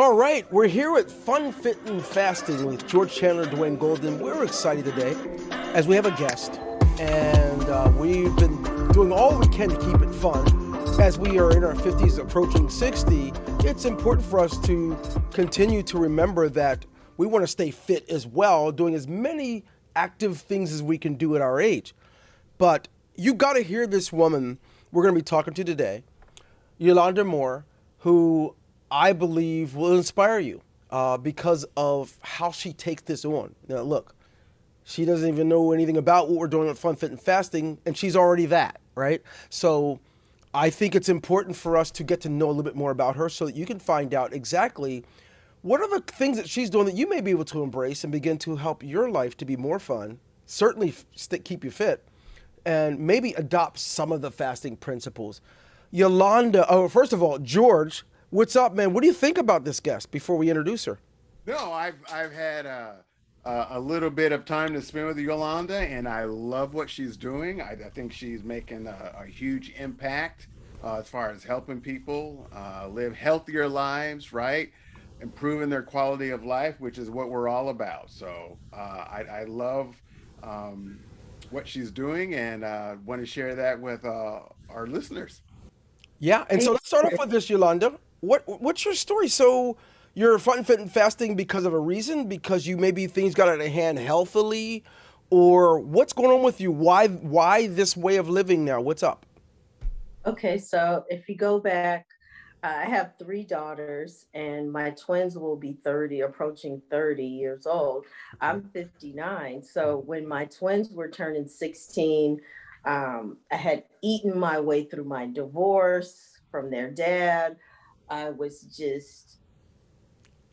All right, we're here at Fun Fit and Fasting with George Chandler and Dwayne Golden. We're excited today as we have a guest, and uh, we've been doing all we can to keep it fun. As we are in our 50s, approaching 60, it's important for us to continue to remember that we want to stay fit as well, doing as many active things as we can do at our age. But you got to hear this woman we're going to be talking to today, Yolanda Moore, who I believe will inspire you uh, because of how she takes this on. Now, look, she doesn't even know anything about what we're doing at Fun Fit and Fasting, and she's already that, right? So I think it's important for us to get to know a little bit more about her so that you can find out exactly what are the things that she's doing that you may be able to embrace and begin to help your life to be more fun, certainly st- keep you fit, and maybe adopt some of the fasting principles. Yolanda, oh, first of all, George, What's up, man? What do you think about this guest before we introduce her? No, I've I've had a, a little bit of time to spend with Yolanda, and I love what she's doing. I, I think she's making a, a huge impact uh, as far as helping people uh, live healthier lives, right? Improving their quality of life, which is what we're all about. So uh, I, I, love um, what she's doing, and uh, want to share that with uh, our listeners. Yeah, and so let's start off with this, Yolanda what what's your story? So you're fit and fasting because of a reason? Because you maybe things got out of hand healthily, or what's going on with you? Why why this way of living now? What's up? Okay, so if you go back, I have three daughters, and my twins will be 30, approaching 30 years old. I'm 59. So when my twins were turning 16, um, I had eaten my way through my divorce from their dad. I was just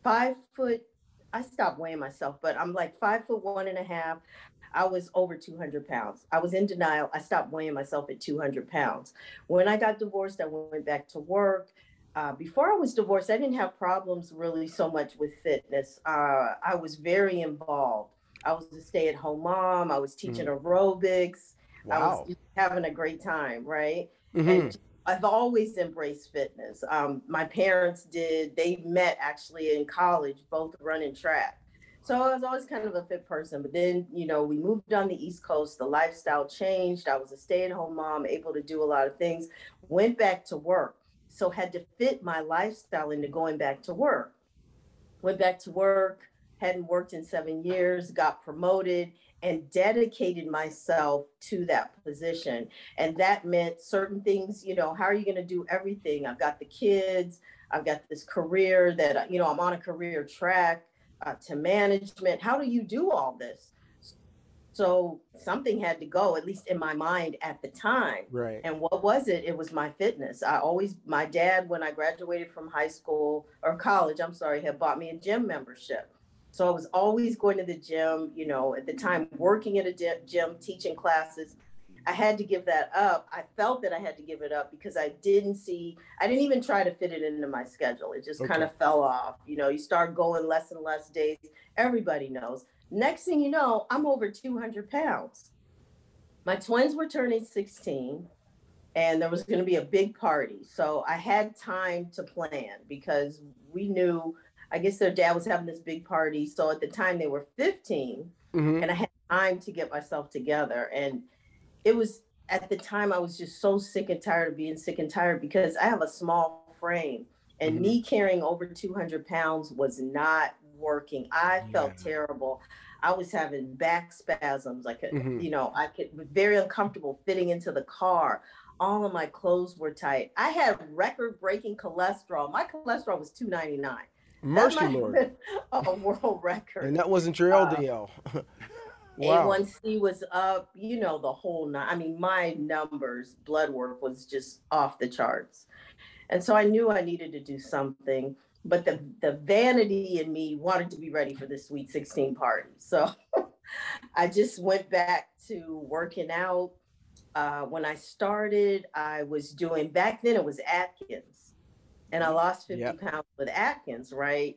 five foot. I stopped weighing myself, but I'm like five foot one and a half. I was over 200 pounds. I was in denial. I stopped weighing myself at 200 pounds. When I got divorced, I went back to work. Uh, before I was divorced, I didn't have problems really so much with fitness. Uh, I was very involved. I was a stay at home mom. I was teaching mm-hmm. aerobics. Wow. I was having a great time, right? Mm-hmm. And I've always embraced fitness. Um, my parents did, they met actually in college, both running track. So I was always kind of a fit person. But then, you know, we moved on the East Coast, the lifestyle changed. I was a stay at home mom, able to do a lot of things, went back to work. So had to fit my lifestyle into going back to work. Went back to work, hadn't worked in seven years, got promoted and dedicated myself to that position. And that meant certain things, you know, how are you going to do everything? I've got the kids, I've got this career that, you know, I'm on a career track uh, to management. How do you do all this? So something had to go, at least in my mind at the time. Right. And what was it? It was my fitness. I always, my dad, when I graduated from high school or college, I'm sorry, had bought me a gym membership. So I was always going to the gym, you know, at the time working at a gym, teaching classes. I had to give that up. I felt that I had to give it up because I didn't see, I didn't even try to fit it into my schedule. It just okay. kind of fell off. You know, you start going less and less days. Everybody knows. Next thing you know, I'm over 200 pounds. My twins were turning 16 and there was going to be a big party. So I had time to plan because we knew I guess their dad was having this big party. So at the time they were 15 mm-hmm. and I had time to get myself together. And it was at the time I was just so sick and tired of being sick and tired because I have a small frame and mm-hmm. me carrying over 200 pounds was not working. I felt terrible. I was having back spasms. I could, mm-hmm. you know, I could very uncomfortable fitting into the car. All of my clothes were tight. I had record breaking cholesterol. My cholesterol was 299. Mercy Lord. A world record. And that wasn't your LDL. Uh, wow. A1C was up, you know, the whole night. I mean, my numbers, blood work was just off the charts. And so I knew I needed to do something, but the, the vanity in me wanted to be ready for the Sweet 16 party. So I just went back to working out. Uh, when I started, I was doing, back then it was Atkins and I lost 50 yep. pounds with Atkins, right?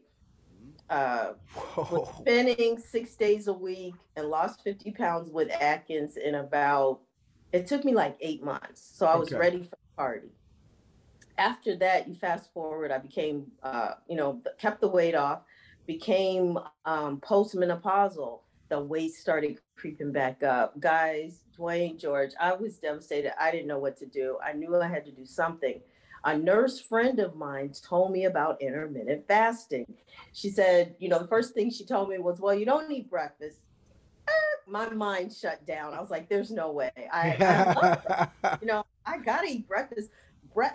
Uh, was spending six days a week and lost 50 pounds with Atkins in about, it took me like eight months. So I was okay. ready for the party. after that, you fast forward, I became, uh, you know, kept the weight off, became um, postmenopausal. The weight started creeping back up. Guys, Dwayne, George, I was devastated. I didn't know what to do. I knew I had to do something. A nurse friend of mine told me about intermittent fasting. She said, you know, the first thing she told me was, well, you don't eat breakfast. Ah, my mind shut down. I was like, there's no way. I, I you know, I gotta eat breakfast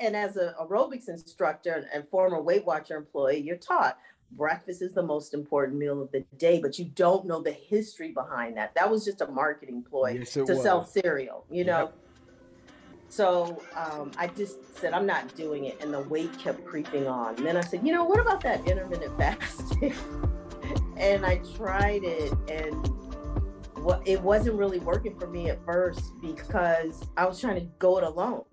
and as an aerobics instructor and former Weight Watcher employee, you're taught breakfast is the most important meal of the day, but you don't know the history behind that. That was just a marketing ploy yes, to was. sell cereal, you know. Yep. So um, I just said, I'm not doing it. And the weight kept creeping on. And then I said, you know, what about that intermittent fasting? and I tried it and it wasn't really working for me at first because I was trying to go it alone.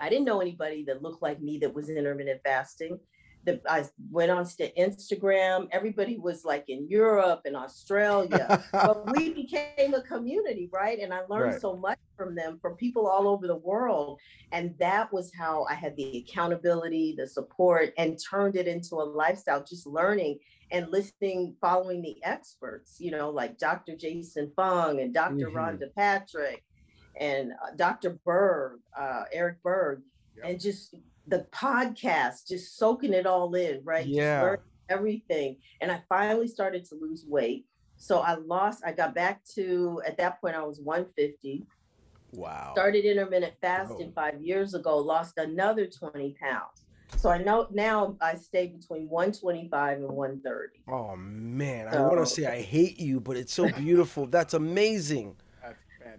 I didn't know anybody that looked like me that was intermittent fasting. The, I went on to Instagram. Everybody was like in Europe and Australia, but we became a community, right? And I learned right. so much from them, from people all over the world. And that was how I had the accountability, the support, and turned it into a lifestyle, just learning and listening, following the experts, you know, like Dr. Jason Fung and doctor mm-hmm. Rhonda Patrick and uh, Dr. Berg, uh, Eric Berg, yep. and just the podcast, just soaking it all in, right? Yeah. everything. And I finally started to lose weight. So I lost, I got back to, at that point, I was 150. Wow. Started intermittent fasting oh. five years ago, lost another 20 pounds. So I know now I stay between 125 and 130. Oh man, so, I want to say I hate you, but it's so beautiful. That's amazing.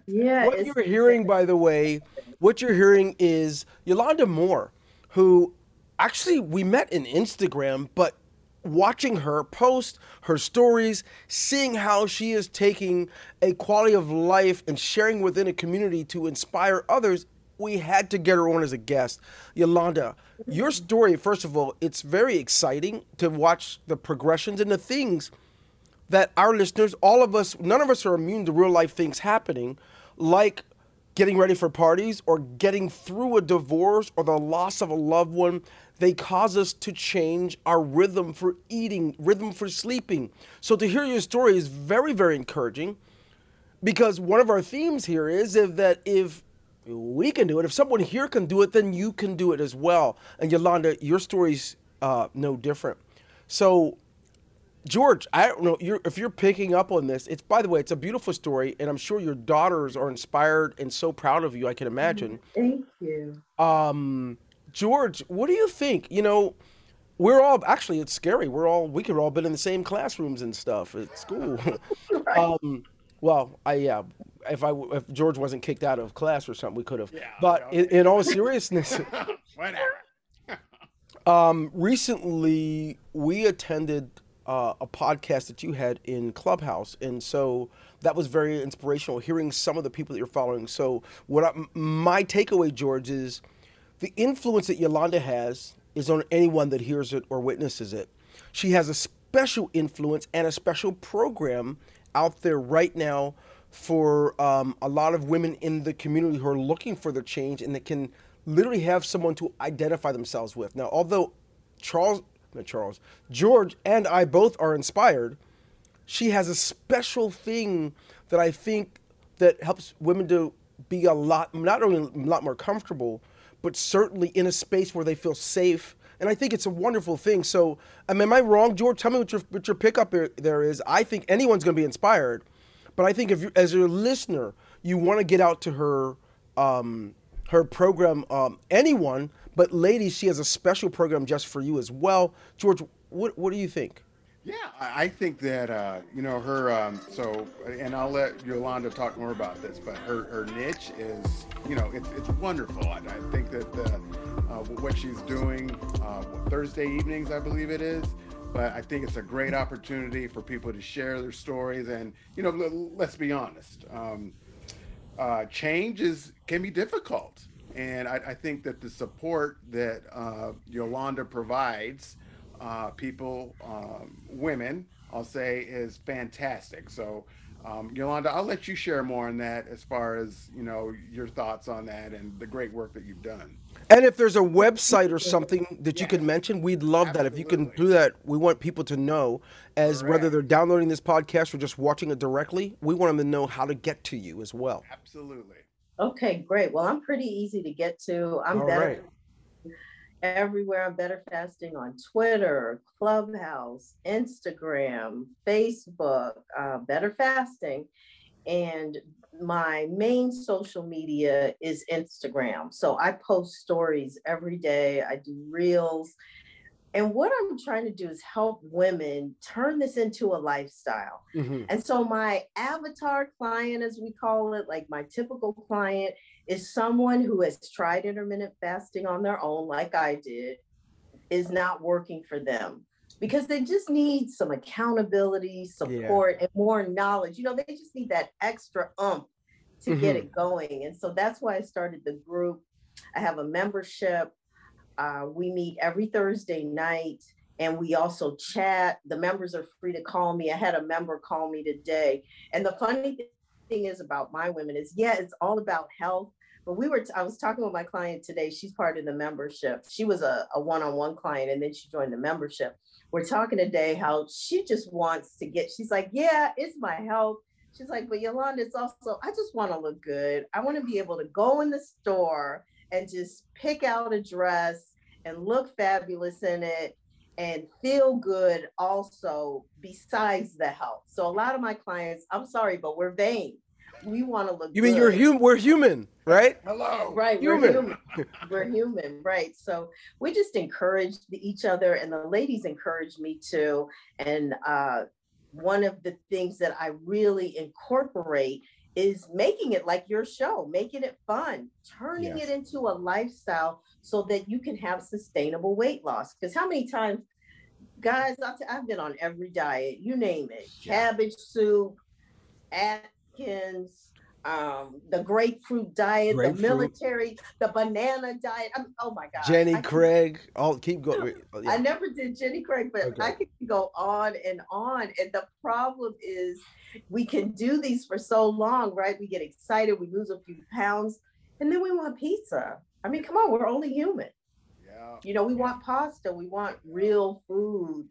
Yeah. What you're hearing, by the way, what you're hearing is Yolanda Moore, who actually we met in Instagram, but watching her post her stories, seeing how she is taking a quality of life and sharing within a community to inspire others, we had to get her on as a guest. Yolanda, your story, first of all, it's very exciting to watch the progressions and the things that our listeners, all of us, none of us are immune to real life things happening, like getting ready for parties or getting through a divorce or the loss of a loved one. They cause us to change our rhythm for eating, rhythm for sleeping. So to hear your story is very, very encouraging because one of our themes here is if that if we can do it, if someone here can do it, then you can do it as well. And Yolanda, your story's uh, no different. So George, I don't know you're, if you're picking up on this. It's by the way, it's a beautiful story, and I'm sure your daughters are inspired and so proud of you. I can imagine. Thank you. Um, George, what do you think? You know, we're all actually it's scary. We're all we could all been in the same classrooms and stuff at school. right. um, well, I yeah. If I if George wasn't kicked out of class or something, we could have. Yeah, but in, in all seriousness, whatever. um, recently we attended uh, a podcast that you had in Clubhouse, and so that was very inspirational. Hearing some of the people that you're following. So, what I, my takeaway, George, is the influence that Yolanda has is on anyone that hears it or witnesses it. She has a special influence and a special program out there right now for um, a lot of women in the community who are looking for their change and that can literally have someone to identify themselves with. Now, although Charles Charles, George, and I both are inspired. She has a special thing that I think that helps women to be a lot, not only a lot more comfortable, but certainly in a space where they feel safe. And I think it's a wonderful thing. So, I mean, am I wrong, George? Tell me what your, what your pickup there is. I think anyone's going to be inspired, but I think if you, as a listener, you want to get out to her, um, her program, um, anyone but ladies, she has a special program just for you as well. George, what what do you think? Yeah, I think that uh, you know her. Um, so, and I'll let Yolanda talk more about this. But her her niche is, you know, it's it's wonderful. I, I think that the, uh, what she's doing uh, Thursday evenings, I believe it is. But I think it's a great opportunity for people to share their stories. And you know, let's be honest, um, uh, change is can be difficult. And I, I think that the support that uh, Yolanda provides uh, people, um, women, I'll say, is fantastic. So Um, Yolanda, I'll let you share more on that as far as you know your thoughts on that and the great work that you've done. And if there's a website or something that you Yes. could mention, we'd love that. If you can do that, we want people to know as whether they're downloading this podcast or just watching it directly. We want them to know how to get to you as well. Absolutely. Okay, great. Well, I'm pretty easy to get to. I'm All better right. everywhere. I'm better fasting on Twitter, Clubhouse, Instagram, Facebook, uh, better fasting. And my main social media is Instagram. So I post stories every day, I do reels. And what I'm trying to do is help women turn this into a lifestyle. Mhm. And so my avatar client, as we call it, like my typical client, is someone who has tried intermittent fasting on their own, like I did, is not working for them because they just need some accountability, support, and more knowledge. You know, they just need that extra umph to get it going. And so that's why I started the group. I have a membership. Uh, we meet every Thursday night and we also chat. The members are free to call me. I had a member call me today. And the funny thing is about my women is, yeah, it's all about health. But we were, t- I was talking with my client today. She's part of the membership. She was a, a one-on-one client and then she joined the membership. We're talking today how she just wants to get, she's like, yeah, it's my health. She's like, but Yolanda, it's also, I just want to look good. I want to be able to go in the store and just pick out a dress and look fabulous in it and feel good also besides the health. So a lot of my clients, I'm sorry, but we're vain. We want to look You mean you're human? We're human, right? Hello. Right, Human. we're human. we're human, right? So we just encourage each other, and the ladies encourage me too. And uh, one of the things that I really incorporate is making it like your show, making it fun, turning Yes. it into a lifestyle so that you can have sustainable weight loss. Because how many times, guys, t- I've been on every diet, you name it, cabbage soup, Atkins, um, the grapefruit diet, Grapefruit. the military, the banana diet. I'm, oh my God. Jenny I Craig. I'll keep going. I never did Jenny Craig, but Okay. I could go on and on. And the problem is we can do these for so long, right? We get excited, we lose a few pounds, and then we want pizza. I mean, come on, we're only human. Yeah. You know, we want pasta, we want real food.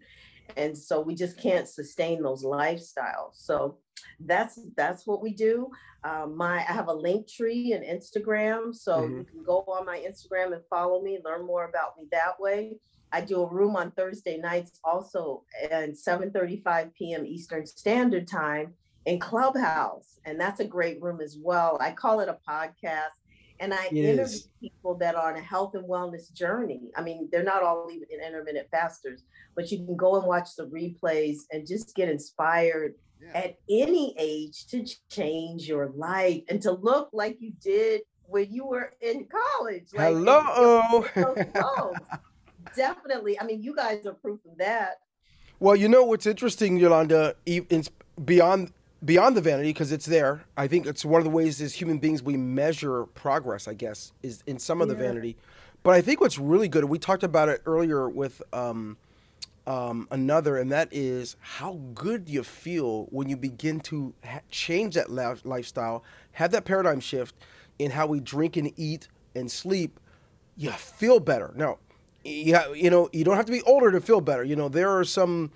And so we just can't sustain those lifestyles. So that's that's what we do. Um, my I have a link tree and Instagram, so Mhm. you can go on my Instagram and follow me, learn more about me that way. I do a room on Thursday nights also at 7:35 p.m. Eastern Standard Time in Clubhouse, and that's a great room as well. I call it a podcast, and I interview people that are on a health and wellness journey. I mean, they're not all even intermittent fasters, but you can go and watch the replays and just get inspired Yeah. at any age to change your life and to look like you did when you were in college. Like, Hello. Definitely. I mean, you guys are proof of that. Well, you know what's interesting, Yolanda, in, beyond beyond the vanity, because it's there. I think it's one of the ways as human beings we measure progress. I guess is in some of the Yeah. vanity, but I think what's really good. We talked about it earlier with um, um, another, and that is how good you feel when you begin to ha- change that li- lifestyle, have that paradigm shift in how we drink and eat and sleep. You feel better now. Yeah, you know, you don't have to be older to feel better. You know, there are some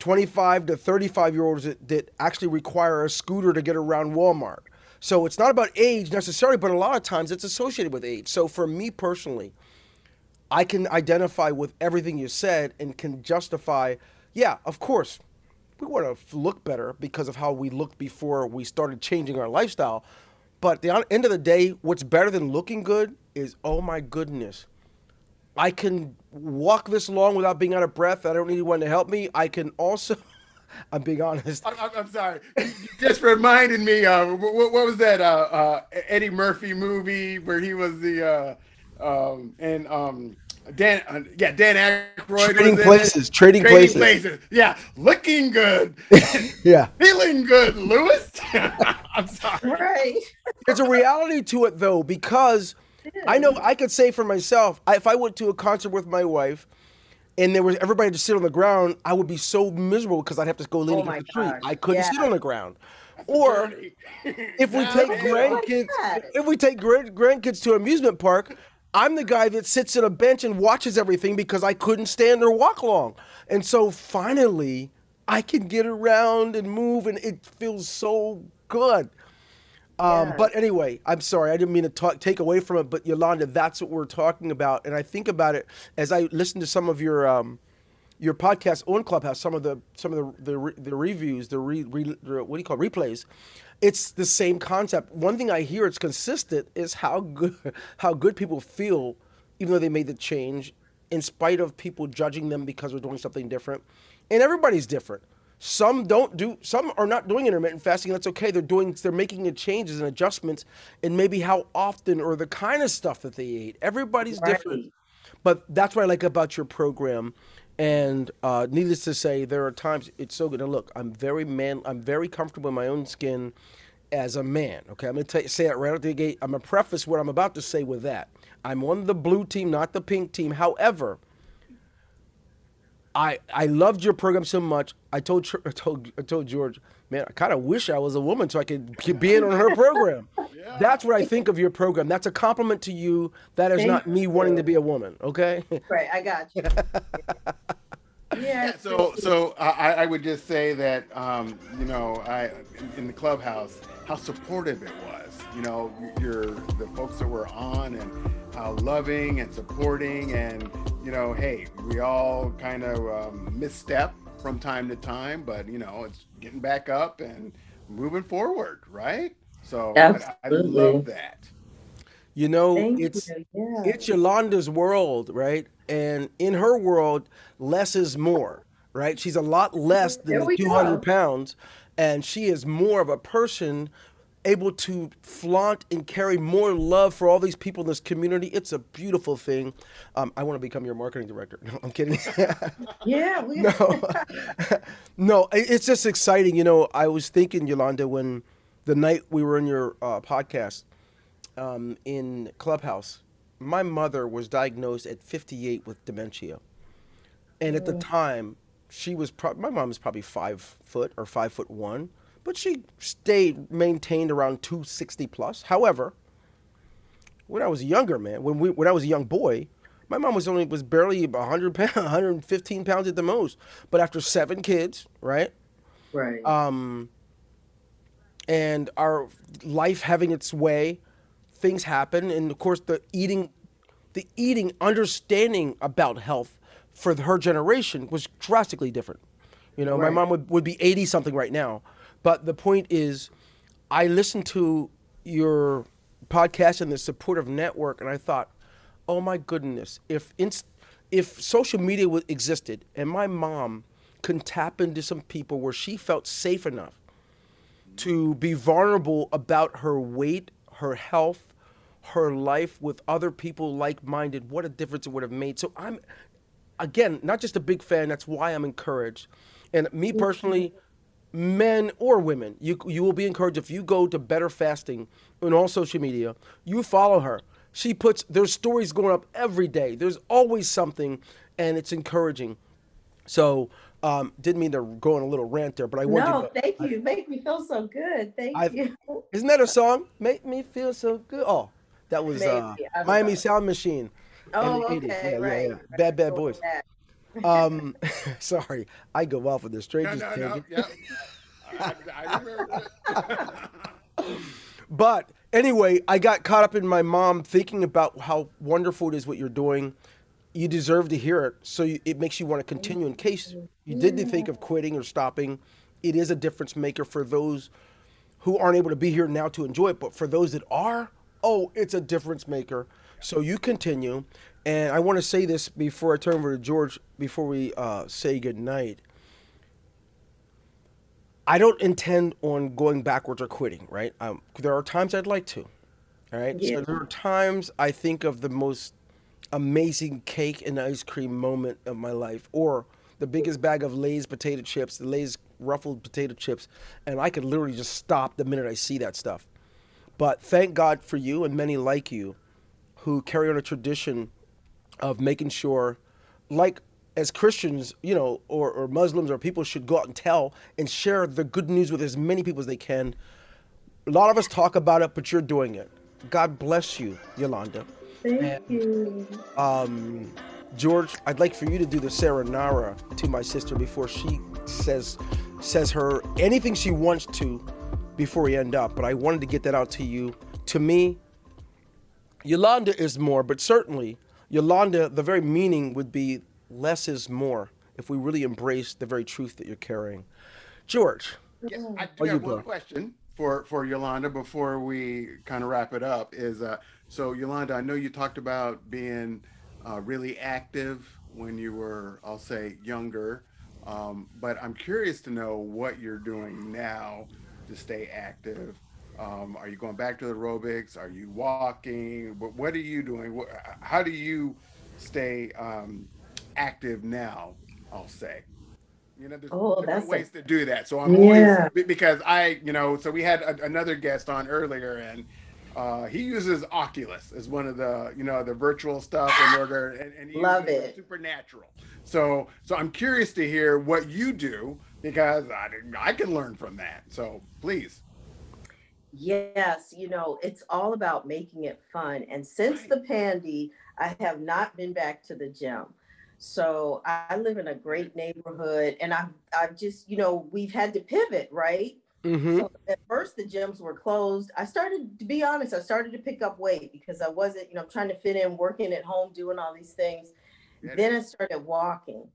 25 to 35 year olds that, that actually require a scooter to get around Walmart. So it's not about age necessarily, but a lot of times it's associated with age. So for me personally, I can identify with everything you said and can justify, yeah, of course, we want to look better because of how we looked before we started changing our lifestyle. But at the end of the day, what's better than looking good is, oh my goodness, I can walk this long without being out of breath. I don't need anyone to help me. I can also, I'm being honest. I'm, I'm- sorry. You just reminded me of what, what was that uh, uh, Eddie Murphy movie where he was the uh, um, and um, Dan uh, yeah Dan Aykroyd Trading was in it. places, trading, Trading places. places. Yeah, looking good, Yeah. feeling good, Louis. I'm sorry. Right. There's a reality to it though, because I know I could say for myself, I, if I went to a concert with my wife and there was everybody to sit on the ground, I would be so miserable because I'd have to go lean Oh against my the tree. I couldn't sit on the ground. Or if we take grandkids, if we take grandkids to amusement park, I'm the guy that sits at a bench and watches everything because I couldn't stand or walk long. And so finally, I can get around and move, and it feels so good. Um, yeah. But anyway, I'm sorry, I didn't mean to talk, take away from it. But Yolanda, that's what we're talking about, and I think about it as I listen to some of your um, your podcast on Clubhouse, some of the some of the the, the reviews, the re, re, what do you call it, replays. It's the same concept. One thing I hear it's consistent is how good how good people feel, even though they made the change, in spite of people judging them because they're doing something different and everybody's different. Some don't do. Some are not doing intermittent fasting. That's okay. They're doing. They're making the changes and adjustments, and maybe how often or the kind of stuff that they eat. Everybody's right. different. But that's what I like about your program. And uh, needless to say, there are times it's so good. And look, I'm very man. I'm very comfortable in my own skin as a man. Okay, I'm going to say it right out the gate. I'm going to preface what I'm about to say with that. I'm on the blue team, not the pink team. However, I I loved your program so much. I told I told I told George, man, I kind of wish I was a woman so I could be in on her program. yeah. That's what I think of your program. That's a compliment to you. That is Thank not me you. wanting to be a woman. Okay. Right. I got you. yeah. yeah. So so I, I would just say that um, you know I in the clubhouse how supportive it was. You know, your the folks that were on and how loving and supporting and you know, hey, we all kind of um, misstep from time to time, but you know, it's getting back up and moving forward, right? So I, I, love that. You know, Thank it's you. Yeah. it's Yolanda's world, right? And in her world, less is more, right? She's a lot less than 200 pounds, and she is more of a person able to flaunt and carry more love for all these people in this community. It's a beautiful thing. Um, I want to become your marketing director. No, I'm kidding. yeah. We- no, no, it's just exciting. You know, I was thinking, Yolanda, when the night we were in your uh, podcast um, in Clubhouse, my mother was diagnosed at 58 with dementia. And at the mm. time, she was pro- my mom is probably five foot or five foot one but she stayed maintained around 260 plus. However, when I was younger man, when we when I was a young boy, my mom was only was barely 100 pounds, 115 pounds at the most. But after seven kids, right? Right. Um, and our life having its way, things happen, and of course the eating, the eating understanding about health for her generation was drastically different. You know, right. my mom would, would be 80 something right now. But the point is, I listened to your podcast and the supportive network, and I thought, oh my goodness, if inst- if social media w- existed and my mom could tap into some people where she felt safe enough to be vulnerable about her weight, her health, her life with other people like minded, what a difference it would have made. So I'm, again, not just a big fan, that's why I'm encouraged. And me personally, men or women, you you will be encouraged if you go to Better Fasting on all social media. You follow her. She puts there's stories going up every day. There's always something, and it's encouraging. So um, didn't mean to go on a little rant there, but I wanted. No, to, thank I, you. Make me feel so good. Thank I've, you. Isn't that a song? Make me feel so good. Oh, that was uh, Miami. Sound Machine. Oh, okay, yeah, right. Yeah, yeah. Bad Bad Boys um, sorry, I go off with the strangest no, no, no, yeah. I, I but anyway, I got caught up in my mom thinking about how wonderful it is what you're doing. You deserve to hear it, so you, it makes you want to continue. In case you didn't think of quitting or stopping, it is a difference maker for those who aren't able to be here now to enjoy it. But for those that are, oh, it's a difference maker. So you continue. And I want to say this before I turn over to George, before we uh, say goodnight. I don't intend on going backwards or quitting, right? Um, there are times I'd like to, all right? Yeah. So there are times I think of the most amazing cake and ice cream moment of my life, or the biggest bag of Lay's potato chips, the Lay's ruffled potato chips, and I could literally just stop the minute I see that stuff. But thank God for you and many like you who carry on a tradition of making sure, like as Christians, you know, or, or Muslims or people should go out and tell and share the good news with as many people as they can. A lot of us talk about it, but you're doing it. God bless you, Yolanda. Thank and, you. Um, George, I'd like for you to do the Saranara to my sister before she says says her anything she wants to before we end up. But I wanted to get that out to you. To me, Yolanda is more, but certainly Yolanda, the very meaning would be less is more if we really embrace the very truth that you're carrying. George. Yes, I do have one question for, for Yolanda before we kind of wrap it up. Is uh, so Yolanda, I know you talked about being uh, really active when you were, I'll say, younger. Um, but I'm curious to know what you're doing now to stay active. Um, are you going back to the aerobics? Are you walking? What, what are you doing? How do you stay um, active now, I'll say. You know, there's oh, different ways a... to do that. So I'm yeah. always because I, you know, so we had a, another guest on earlier, and uh, he uses Oculus as one of the, you know, the virtual stuff in order, and, and he love it, supernatural. So, so I'm curious to hear what you do because I, I can learn from that. So please. Yes, you know, it's all about making it fun. And since the pandy, I have not been back to the gym. So I live in a great neighborhood, and I've I've just you know we've had to pivot, right? Mm-hmm. So at first the gyms were closed. I started to be honest, I started to pick up weight because I wasn't you know trying to fit in, working at home, doing all these things. Then I started walking.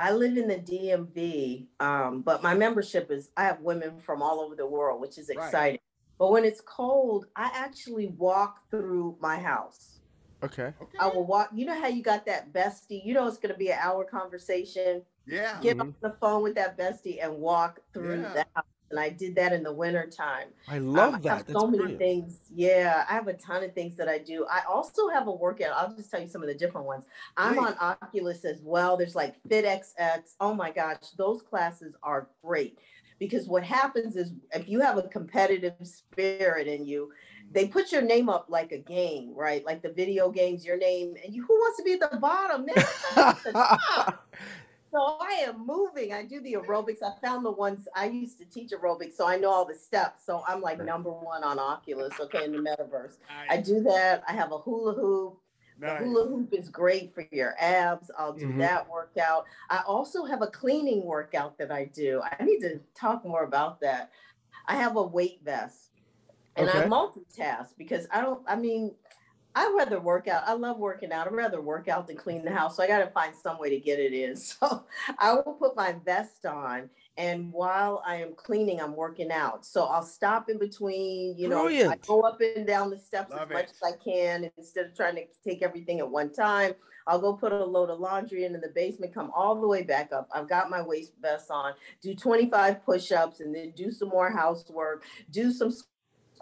I live in the DMV, um, but my membership is I have women from all over the world, which is exciting. Right. But when it's cold, I actually walk through my house. Okay. I will walk. You know how you got that bestie? You know it's going to be an hour conversation. Yeah. Get mm-hmm. on the phone with that bestie and walk through yeah. the house. And I did that in the winter time. I love um, that. I have That's so many things. Yeah, I have a ton of things that I do. I also have a workout. I'll just tell you some of the different ones. I'm on Oculus as well. There's like FitXR. Oh my gosh, those classes are great because what happens is if you have a competitive spirit in you they put your name up like a game, right? Like the video games, your name, and you who wants to be at the bottom? Man, so I am moving. I do the aerobics. I found the ones I used to teach aerobics, so I know all the steps. So I'm like number one on Oculus, okay, in the metaverse. Nice. I do that. I have a hula hoop. Nice. The hula hoop is great for your abs. I'll do mm-hmm. that workout. I also have a cleaning workout that I do. I need to talk more about that. I have a weight vest and okay. I multitask because I don't. I mean, I rather work out. I love working out. I'd rather work out than clean the house. So I got to find some way to get it in. So I will put my vest on, and while I am cleaning, I'm working out. So I'll stop in between. You know, Brilliant. I go up and down the steps love as it. much as I can instead of trying to take everything at one time. I'll go put a load of laundry in, in the basement, come all the way back up. I've got my waist vest on, do 25 push ups, and then do some more housework, do some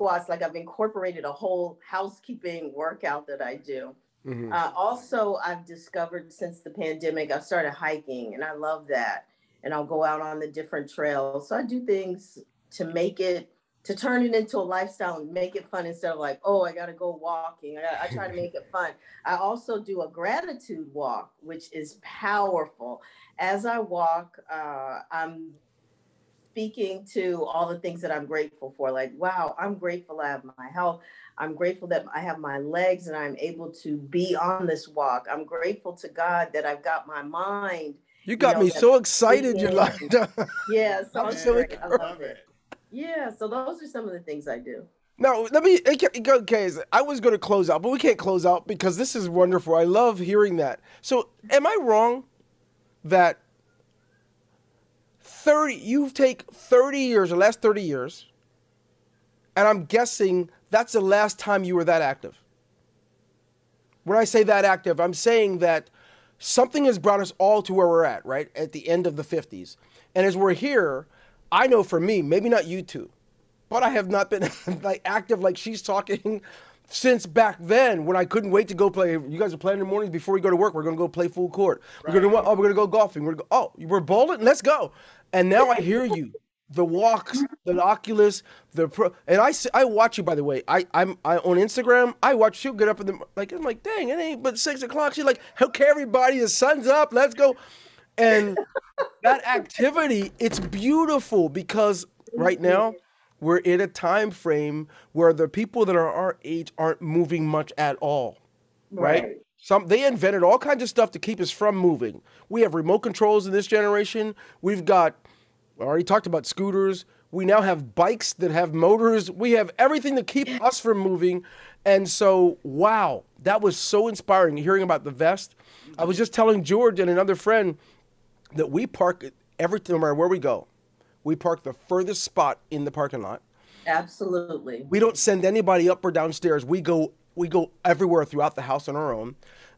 squats, like I've incorporated a whole housekeeping workout that I do. Mm-hmm. Uh, also, I've discovered since the pandemic, I've started hiking and I love that. And I'll go out on the different trails. So I do things to make it, to turn it into a lifestyle and make it fun instead of like, oh, I got to go walking. I, I try to make it fun. I also do a gratitude walk, which is powerful. As I walk, uh, I'm speaking to all the things that I'm grateful for. Like, wow, I'm grateful I have my health. I'm grateful that I have my legs and I'm able to be on this walk. I'm grateful to God that I've got my mind. You got you know, me so excited, Yolanda. yeah, so I'm so I love it. Yeah, so those are some of the things I do. Now, let me, okay, I was going to close out, but we can't close out because this is wonderful. I love hearing that. So, am I wrong that 30 you take 30 years the last 30 years and i'm guessing that's the last time you were that active when i say that active i'm saying that something has brought us all to where we're at right at the end of the 50s and as we're here i know for me maybe not you two but i have not been like active like she's talking since back then when I couldn't wait to go play. You guys are playing in the mornings before we go to work. We're gonna go play full court. We're gonna oh we're gonna go golfing. We're gonna go, oh we're bowling. Let's go. And now I hear you. the walks, the Oculus, the pro, and I I watch you by the way. I I'm I on Instagram. I watch you get up in the like. I'm like, dang, it ain't but six o'clock. She's like, okay, everybody, the sun's up. Let's go. And that activity, it's beautiful because right now we're in a time frame where the people that are our age aren't moving much at all, right? right? Some they invented all kinds of stuff to keep us from moving. We have remote controls in this generation. We've got I already talked about scooters. We now have bikes that have motors. We have everything to keep us from moving. And so, wow, that was so inspiring hearing about the vest. I was just telling George and another friend that we park everything, no matter where we go, we park the furthest spot in the parking lot. Absolutely. We don't send anybody up or downstairs. We go we go everywhere throughout the house on our own.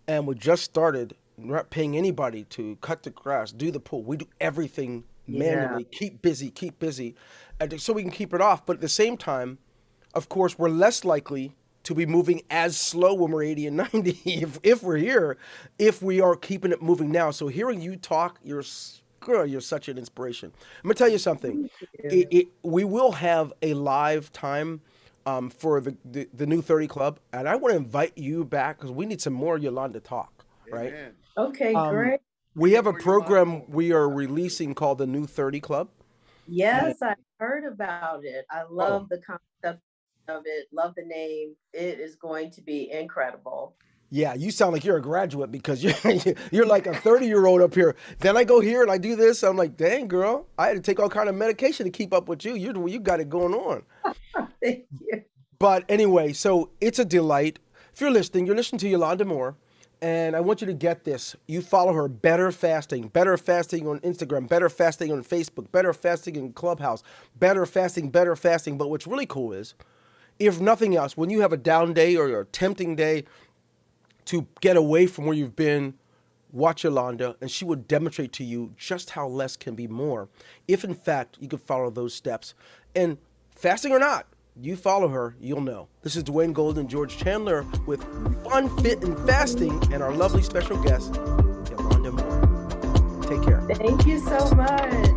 And we just started not paying anybody to cut the grass, do the pool. We do everything manually. Yeah. Keep busy, keep busy, and so we can keep it off. But at the same time, of course, we're less likely to be moving as slow when we're 80 and 90 if, if we're here, if we are keeping it moving now. So hearing you talk, you're girl, you're such an inspiration. I'm gonna tell you something. It, it, we will have a live time um, for the, the, the new 30 Club, and I want to invite you back because we need some more Yolanda talk, right? Amen. Okay, um, great. We have a program we are releasing called the New 30 Club. Yes, I heard about it. I love oh. the concept of it, love the name. It is going to be incredible. Yeah, you sound like you're a graduate because you're you're like a 30 year old up here. Then I go here and I do this. I'm like, dang girl, I had to take all kind of medication to keep up with you. You you got it going on. Thank you. But anyway, so it's a delight. If you're listening, you're listening to Yolanda Moore. And I want you to get this. You follow her Better Fasting, Better Fasting on Instagram, Better Fasting on Facebook, Better Fasting in Clubhouse, Better Fasting, Better Fasting. But what's really cool is, if nothing else, when you have a down day or a tempting day to get away from where you've been, watch Yolanda, and she will demonstrate to you just how less can be more. If in fact you can follow those steps. And fasting or not, you follow her, you'll know. This is Dwayne Golden, George Chandler with Fun, Fit, and Fasting, and our lovely special guest, Yolanda Moore. Take care. Thank you so much.